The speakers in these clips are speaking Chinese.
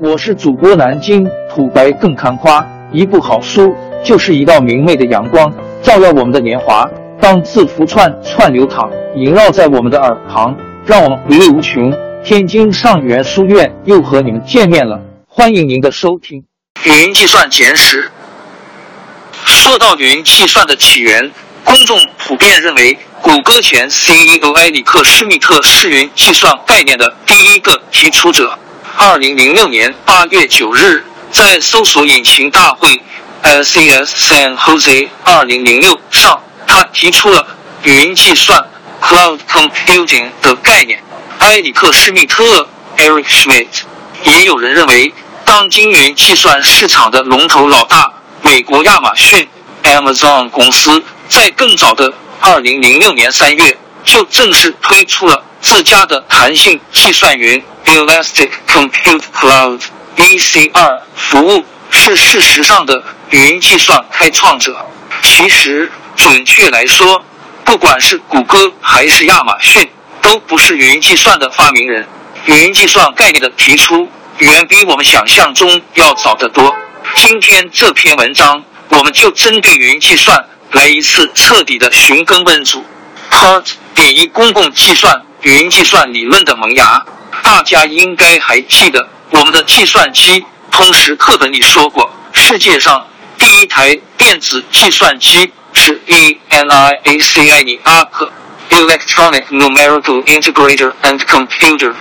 我是主播南京土白更看花，一部好书就是一道明媚的阳光，照耀我们的年华。当字符串串流淌，萦绕在我们的耳旁，让我们回味无穷。天津上元书院又和你们见面了，欢迎您的收听。云计算简史。说到云计算的起源，公众普遍认为，谷歌前 CEO 埃里克施密特是云计算概念的第一个提出者。二零零六年八月九日，在搜索引擎大会 LCS San Jose 二零零六上，他提出了云计算 （Cloud Computing） 的概念。埃里克施密特 （Eric Schmidt） 也有人认为，当今云计算市场的龙头老大美国亚马逊 （Amazon） 公司，在更早的二零零六年三月就正式推出了自家的弹性计算云。Elastic Compute Cloud (EC2) 服务是事实上的云计算开创者。其实，准确来说，不管是谷歌还是亚马逊，都不是云计算的发明人。云计算概念的提出，远比我们想象中要早得多。今天这篇文章，我们就针对云计算来一次彻底的寻根问祖。Part 点一：公共计算云计算理论的萌芽。大家应该还记得，我们的计算机通识课本里说过，世界上第一台电子计算机是 ENIAC（Electronic Numerical Integrator and Computer）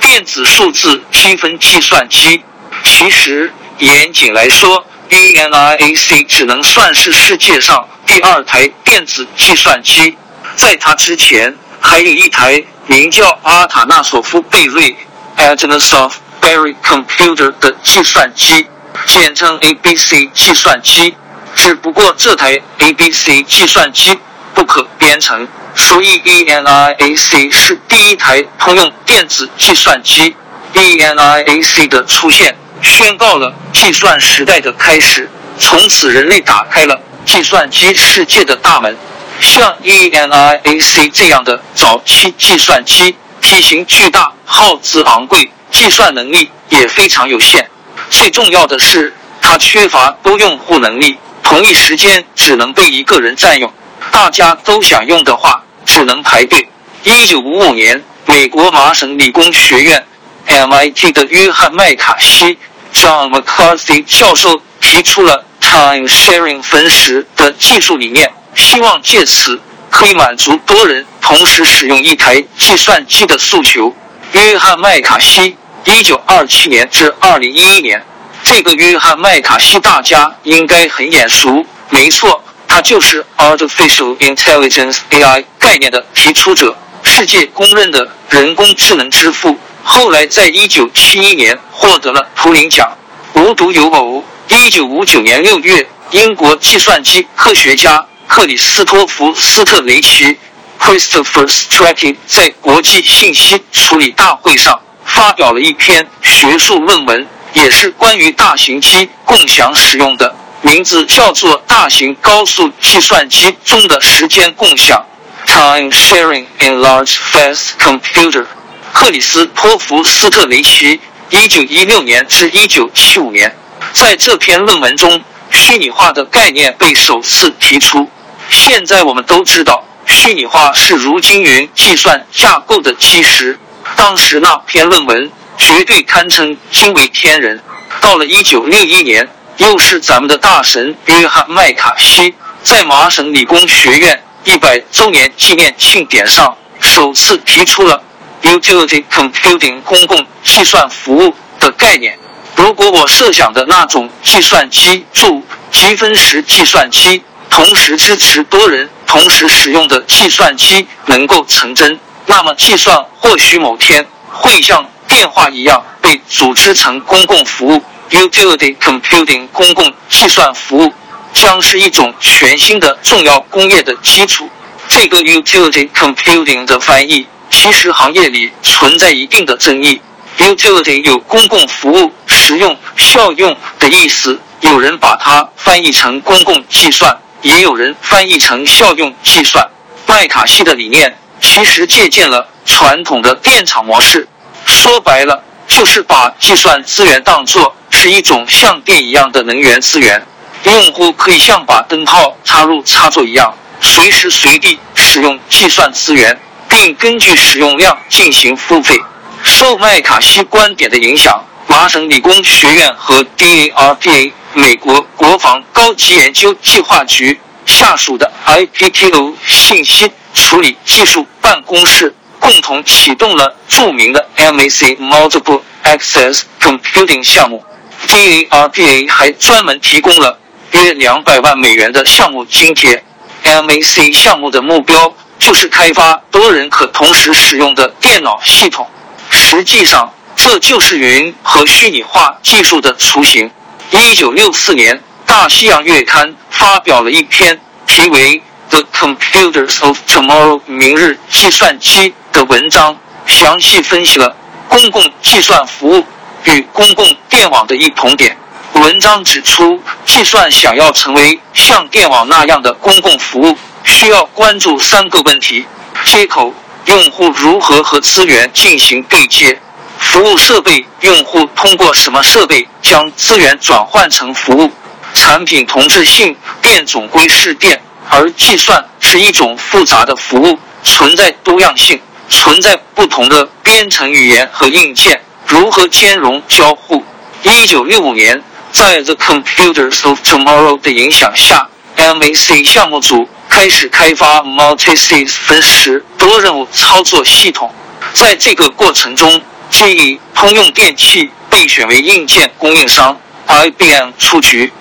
电子数字积分计算机。其实，严谨来说，ENIAC 只能算是世界上第二台电子计算机，在它之前还有一台。名叫阿塔纳索夫贝瑞 a t a n a s o f Berry Computer） 的计算机，简称 ABC 计算机。只不过这台 ABC 计算机不可编程，所以 ENIAC 是第一台通用电子计算机。ENIAC 的出现宣告了计算时代的开始，从此人类打开了计算机世界的大门。像 ENIAC 这样的早期计算机，体型巨大，耗资昂贵，计算能力也非常有限。最重要的是，它缺乏多用户能力，同一时间只能被一个人占用。大家都想用的话，只能排队。一九五五年，美国麻省理工学院 MIT 的约翰麦卡锡 （John McCarthy） 教授提出了 Time Sharing 分时的技术理念。希望借此可以满足多人同时使用一台计算机的诉求。约翰麦卡锡，一九二七年至二零一一年。这个约翰麦卡锡大家应该很眼熟，没错，他就是 Artificial Intelligence AI 概念的提出者，世界公认的人工智能之父。后来在一九七一年获得了图灵奖。无独有偶，一九五九年六月，英国计算机科学家。克里斯托弗斯特雷奇 （Christopher Strachey） 在国际信息处理大会上发表了一篇学术论文，也是关于大型机共享使用的，名字叫做《大型高速计算机中的时间共享》（Time Sharing in Large Fast Computer）。克里斯托弗斯特雷奇（一九一六年至一九七五年）在这篇论文中，虚拟化的概念被首次提出。现在我们都知道，虚拟化是如今云计算架构的基石。当时那篇论文绝对堪称惊为天人。到了一九六一年，又是咱们的大神约翰麦卡锡在麻省理工学院一百周年纪念庆典上，首次提出了 “utility computing” 公共计算服务的概念。如果我设想的那种计算机注积分时计算机。同时支持多人同时使用的计算机能够成真，那么计算或许某天会像电话一样被组织成公共服务。Utility computing 公共计算服务将是一种全新的重要工业的基础。这个 utility computing 的翻译其实行业里存在一定的争议。Utility 有公共服务、实用、效用的意思，有人把它翻译成公共计算。也有人翻译成效用计算。麦卡锡的理念其实借鉴了传统的电厂模式，说白了就是把计算资源当作是一种像电一样的能源资源，用户可以像把灯泡插入插座一样，随时随地使用计算资源，并根据使用量进行付费。受麦卡锡观点的影响，麻省理工学院和 DARPA 美国国防高级研究计划局下属的 IPTO 信息处理技术办公室共同启动了著名的 MAC Multiple Access Computing 项目。DARPA 还专门提供了约两百万美元的项目津贴。MAC 项目的目标就是开发多人可同时使用的电脑系统。实际上，这就是云和虚拟化技术的雏形。一九六四年，《大西洋月刊》发表了一篇题为《The Computers of Tomorrow》（明日计算机）的文章，详细分析了公共计算服务与公共电网的异同点。文章指出，计算想要成为像电网那样的公共服务，需要关注三个问题：接口。用户如何和资源进行对接？服务设备用户通过什么设备将资源转换成服务？产品同质性，电总归是电，而计算是一种复杂的服务，存在多样性，存在不同的编程语言和硬件，如何兼容交互？一九六五年，在 The Computers of Tomorrow 的影响下，MAC 项目组。开始开发 multi-stage 分时多任务操作系统，在这个过程中建议通用电气被选为硬件供应商，IBM 出局。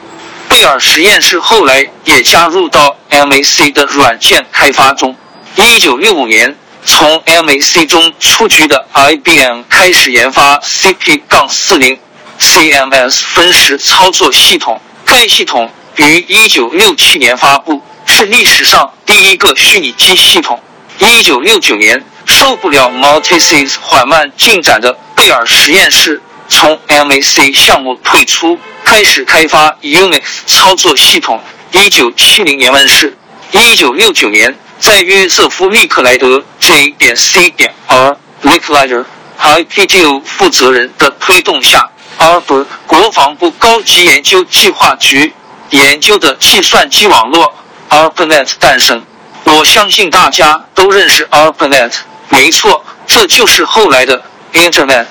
贝尔实验室后来也加入到 MAC 的软件开发中。一九六五年，从 MAC 中出局的 IBM 开始研发 CP-40 CMS 分时操作系统，该系统于一九六七年发布。是历史上第一个虚拟机系统。一九六九年，受不了 Multics 缓慢进展的贝尔实验室从 MAC 项目退出，开始开发 Unix 操作系统。一九七零年问世。一九六九年，在约瑟夫·利克莱德 J 点 C 点 R l i k l e r IPTO 负责人的推动下，ARPA 国防部高级研究计划局研究的计算机网络。ARPANET 诞生，我相信大家都认识 ARPANET。没错，这就是后来的 Internet。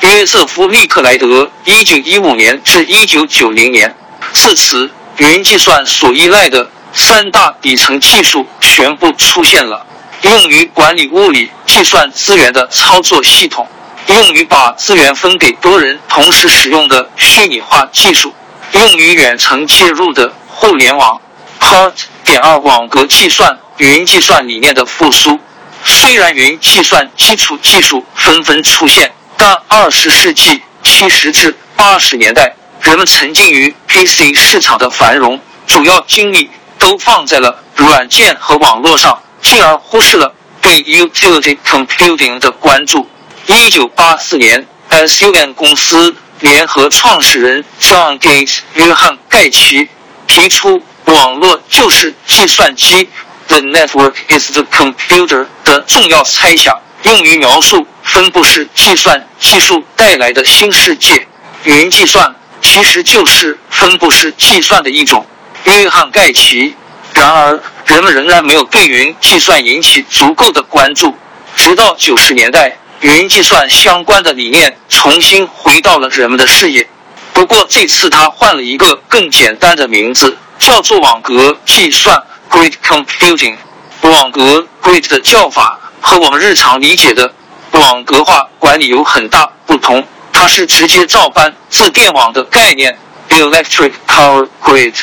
约瑟夫·利克莱德（一九一五年至一九九零年）自此，云计算所依赖的三大底层技术全部出现了：用于管理物理计算资源的操作系统，用于把资源分给多人同时使用的虚拟化技术，用于远程接入的互联网。Part 点二网格计算云计算理念的复苏。虽然云计算基础技术纷纷出现，但二十世纪七十至八十年代，人们沉浸于 PC 市场的繁荣，主要精力都放在了软件和网络上，进而忽视了对 Utility Computing 的关注。一九八四年，SUN 公司联合创始人 John Gates 约翰盖奇提出。网络就是计算机，The network is the computer 的重要猜想，用于描述分布式计算技术带来的新世界。云计算其实就是分布式计算的一种。约翰盖奇。然而，人们仍然没有对云计算引起足够的关注。直到九十年代，云计算相关的理念重新回到了人们的视野。不过，这次他换了一个更简单的名字。叫做网格计算 （Grid Computing）。网格 （Grid） 的叫法和我们日常理解的网格化管理有很大不同。它是直接照搬自电网的概念 （Electric Power Grid）。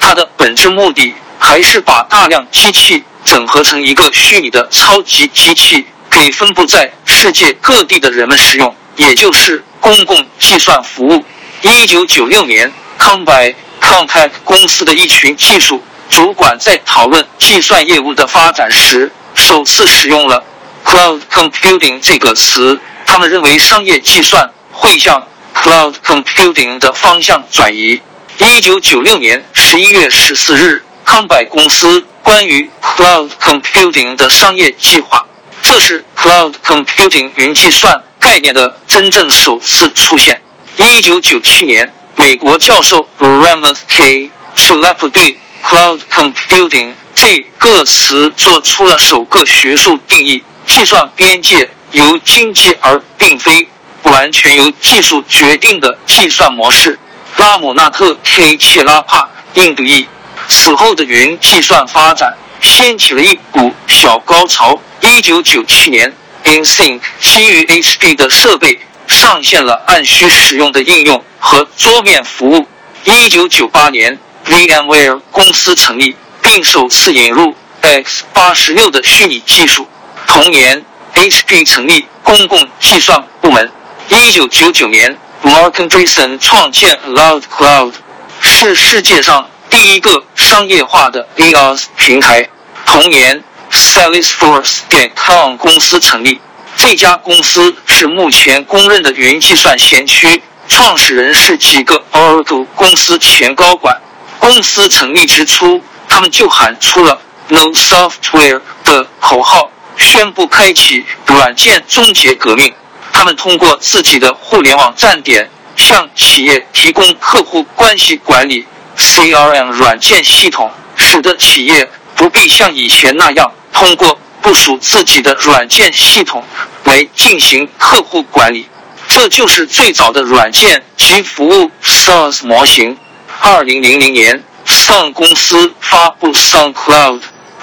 它的本质目的还是把大量机器整合成一个虚拟的超级机器，给分布在世界各地的人们使用，也就是公共计算服务。一九九六年，康柏。Compaq 公司的一群技术主管在讨论计算业务的发展时，首次使用了 “cloud computing” 这个词。他们认为商业计算会向 “cloud computing” 的方向转移。一九九六年十一月十四日，康柏公司关于 “cloud computing” 的商业计划。这是 “cloud computing” 云计算。概念的真正首次出现。一九九七年，美国教授 Raymond K. Schlepp 对 cloud computing 这个词做出了首个学术定义：计算边界由经济而并非完全由技术决定的计算模式。拉姆纳特 K. 切拉帕，印度裔。此后的云计算发展掀起了一股小高潮。一九九七年，InSync 基于 HP 的设备上线了按需使用的应用和桌面服务。一九九八年，VMware 公司成立，并首次引入 X 八十六的虚拟技术。同年，HP 成立公共计算部门。一九九九年，Mark Andreessen 创建 Loud Cloud，是世界上第一个商业化的 ars 平台。同年。Salesforce 点 com 公司成立，这家公司是目前公认的云计算先驱，创始人是几个 Oracle 公司前高管。公司成立之初，他们就喊出了 “No Software” 的口号，宣布开启软件终结革命。他们通过自己的互联网站点，向企业提供客户关系管理 CRM 软件系统，使得企业不必像以前那样。通过部署自己的软件系统来进行客户管理，这就是最早的软件及服务 SaaS 模型。二零零零年，Sun 公司发布 Sun Cloud。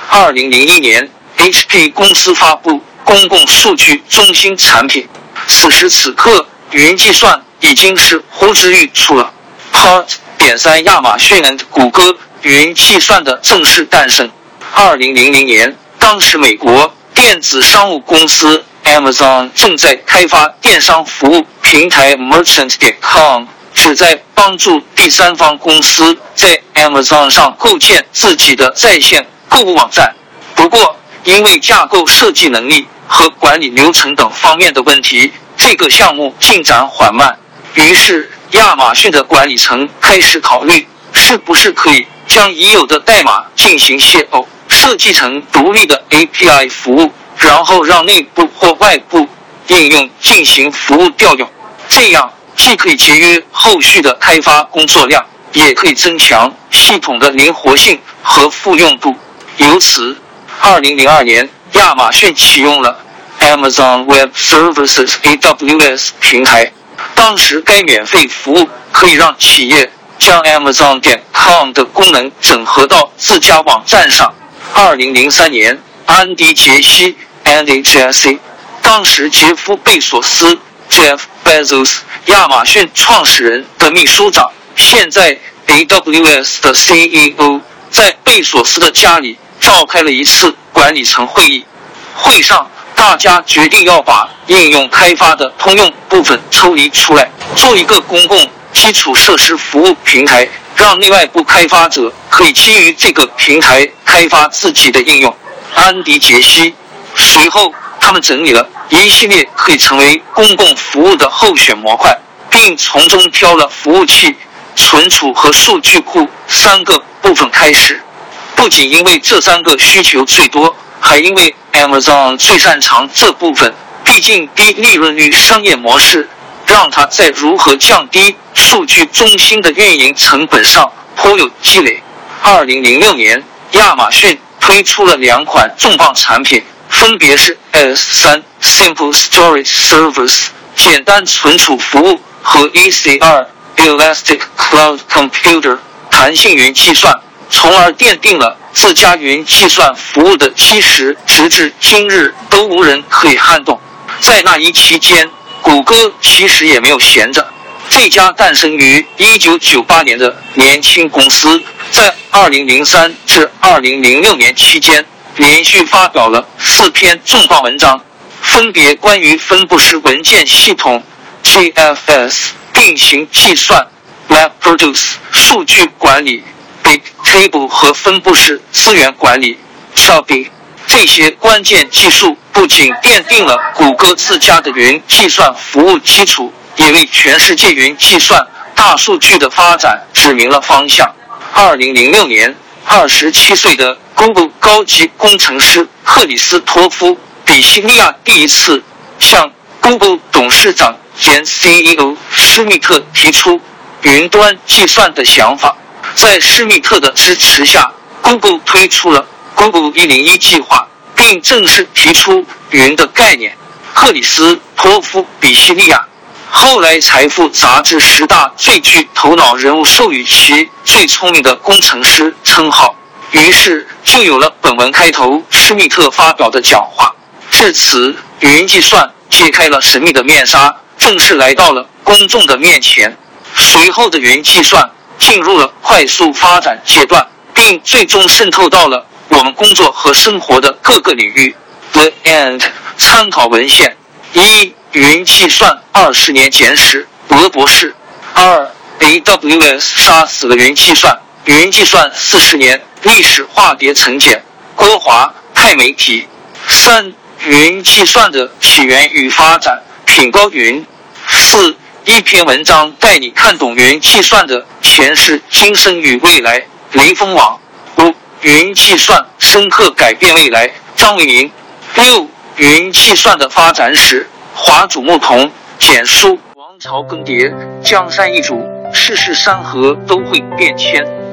二零零一年，HP 公司发布公共数据中心产品。此时此刻，云计算已经是呼之欲出了。Part 点三，亚马逊 and 谷歌云计算的正式诞生。二零零零年。当时，美国电子商务公司 Amazon 正在开发电商服务平台 Merchant.com，旨在帮助第三方公司在 Amazon 上构建自己的在线购物网站。不过，因为架构设计能力和管理流程等方面的问题，这个项目进展缓慢。于是，亚马逊的管理层开始考虑，是不是可以将已有的代码进行泄露。设计成独立的 API 服务，然后让内部或外部应用进行服务调用，这样既可以节约后续的开发工作量，也可以增强系统的灵活性和复用度。由此，二零零二年，亚马逊启用了 Amazon Web Services AWS 平台。当时，该免费服务可以让企业将 Amazon 点 com 的功能整合到自家网站上。二零零三年，安迪·杰西 （Andy Jassy），当时杰夫·贝索斯 （Jeff Bezos），亚马逊创始人的秘书长，现在 AWS 的 CEO，在贝索斯的家里召开了一次管理层会议。会上，大家决定要把应用开发的通用部分抽离出来，做一个公共基础设施服务平台。让内外部开发者可以基于这个平台开发自己的应用。安迪·杰西。随后，他们整理了一系列可以成为公共服务的候选模块，并从中挑了服务器、存储和数据库三个部分开始。不仅因为这三个需求最多，还因为 Amazon 最擅长这部分。毕竟，低利润率商业模式。让它在如何降低数据中心的运营成本上颇有积累。二零零六年，亚马逊推出了两款重磅产品，分别是 S 三 Simple Storage Service 简单存储服务和 EC 二 Elastic Cloud Computer 弹性云计算，从而奠定了自家云计算服务的基石，直至今日都无人可以撼动。在那一期间。谷歌其实也没有闲着，这家诞生于一九九八年的年轻公司，在二零零三至二零零六年期间，连续发表了四篇重磅文章，分别关于分布式文件系统 （GFS）、并行计算 （MapReduce）、数据管理 （Big Table） 和分布式资源管理 （Choppy）。这些关键技术不仅奠定了谷歌自家的云计算服务基础，也为全世界云计算、大数据的发展指明了方向。二零零六年，二十七岁的 Google 高级工程师克里斯托夫·比西利亚第一次向 Google 董事长兼 CEO 施密特提出云端计算的想法。在施密特的支持下，Google 推出了 Google 一零一计划，并正式提出云的概念。克里斯托夫比西利亚，后来《财富》杂志十大最具头脑人物授予其最聪明的工程师称号。于是就有了本文开头施密特发表的讲话。至此，云计算揭开了神秘的面纱，正式来到了公众的面前。随后的云计算进入了快速发展阶段，并最终渗透到了我们工作和生活的各个领域。The End。参考文献：一、云计算二十年简史，俄博士；二、AWS 杀死了云计算，云计算四十年历史化蝶层简，郭华派媒体；三、云计算的起源与发展，品高云；四、一篇文章带你看懂云计算的前世今生与未来，雷锋网；五、云计算深刻改变未来，张伟民；六。云计算的发展史，华祖牧童简书。王朝更迭，江山易主，世事山河都会变迁。